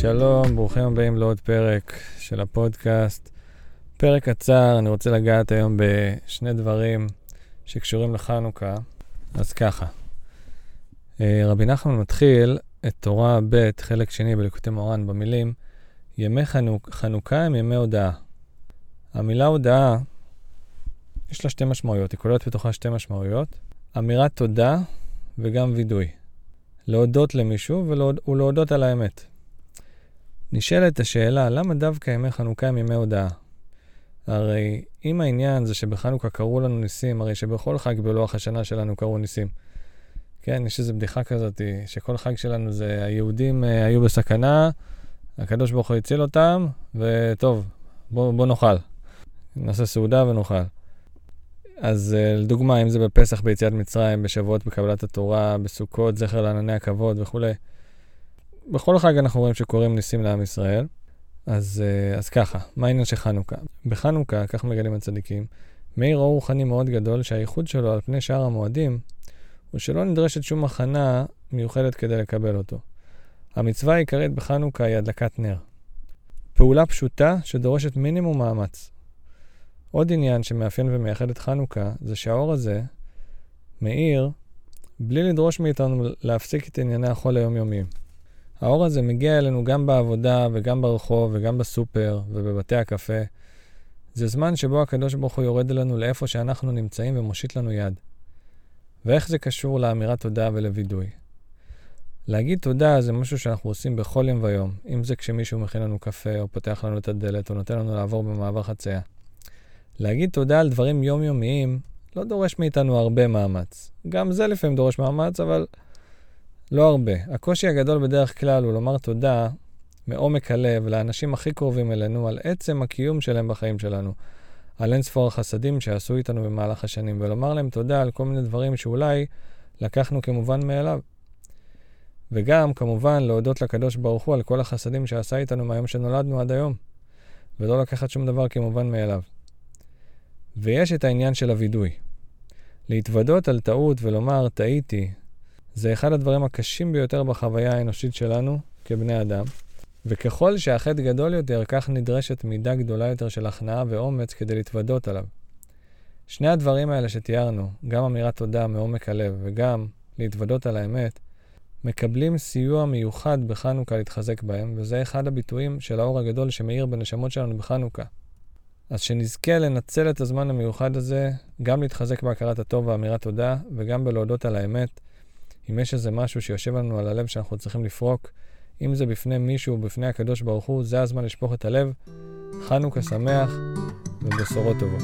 שלום, ברוכים הבאים לעוד פרק של הפודקאסט. פרק קצר, אני רוצה לגעת היום בשני דברים שקשורים לחנוכה. אז ככה, אה, רבי נחמן מתחיל את תורה ב', חלק שני בליקוטי מורן, במילים ימי חנוכ... חנוכה הם ימי הודאה. המילה הודאה, יש לה שתי משמעויות, היא כוללת בתוכה שתי משמעויות. אמירת תודה וגם וידוי. להודות למישהו ולהוד... ולהודות על האמת. נשאלת השאלה, למה דווקא ימי חנוכה הם ימי הודאה? הרי אם העניין זה שבחנוכה קרו לנו ניסים, הרי שבכל חג בלוח השנה שלנו קרו ניסים. כן, יש איזו בדיחה כזאת, שכל חג שלנו זה היהודים אה, היו בסכנה, הקדוש ברוך הוא הציל אותם, וטוב, בוא, בוא נאכל. נעשה סעודה ונאכל. אז אה, לדוגמה, אם זה בפסח ביציאת מצרים, בשבועות בקבלת התורה, בסוכות, זכר לענני הכבוד וכולי. בכל חג אנחנו רואים שקורים ניסים לעם ישראל. אז, אה, אז ככה, מה העניין של חנוכה? בחנוכה, כך מגלים הצדיקים, מאיר אור רוחני מאוד גדול, שהייחוד שלו על פני שאר המועדים, הוא שלא נדרשת שום הכנה מיוחדת כדי לקבל אותו. המצווה העיקרית בחנוכה היא הדלקת נר. פעולה פשוטה שדורשת מינימום מאמץ. עוד עניין שמאפיין ומייחד את חנוכה, זה שהאור הזה מאיר בלי לדרוש מאיתנו להפסיק את ענייני החול היומיומיים. האור הזה מגיע אלינו גם בעבודה וגם ברחוב וגם בסופר ובבתי הקפה. זה זמן שבו הקדוש ברוך הוא יורד אלינו לאיפה שאנחנו נמצאים ומושיט לנו יד. ואיך זה קשור לאמירת תודה ולווידוי? להגיד תודה זה משהו שאנחנו עושים בכל יום ויום, אם זה כשמישהו מכין לנו קפה, או פותח לנו את הדלת, או נותן לנו לעבור במעבר חצייה. להגיד תודה על דברים יומיומיים לא דורש מאיתנו הרבה מאמץ. גם זה לפעמים דורש מאמץ, אבל לא הרבה. הקושי הגדול בדרך כלל הוא לומר תודה מעומק הלב לאנשים הכי קרובים אלינו על עצם הקיום שלהם בחיים שלנו. על אין ספור החסדים שעשו איתנו במהלך השנים, ולומר להם תודה על כל מיני דברים שאולי לקחנו כמובן מאליו. וגם, כמובן, להודות לקדוש ברוך הוא על כל החסדים שעשה איתנו מהיום שנולדנו עד היום, ולא לקחת שום דבר כמובן מאליו. ויש את העניין של הווידוי. להתוודות על טעות ולומר, טעיתי, זה אחד הדברים הקשים ביותר בחוויה האנושית שלנו כבני אדם, וככל שהחטא גדול יותר, כך נדרשת מידה גדולה יותר של הכנעה ואומץ כדי להתוודות עליו. שני הדברים האלה שתיארנו, גם אמירת תודה מעומק הלב וגם להתוודות על האמת, מקבלים סיוע מיוחד בחנוכה להתחזק בהם, וזה אחד הביטויים של האור הגדול שמאיר בנשמות שלנו בחנוכה. אז שנזכה לנצל את הזמן המיוחד הזה, גם להתחזק בהכרת הטוב ואמירת תודה, וגם בלהודות על האמת. אם יש איזה משהו שיושב לנו על הלב שאנחנו צריכים לפרוק, אם זה בפני מישהו, בפני הקדוש ברוך הוא, זה הזמן לשפוך את הלב. חנוכה שמח ובשורות טובות.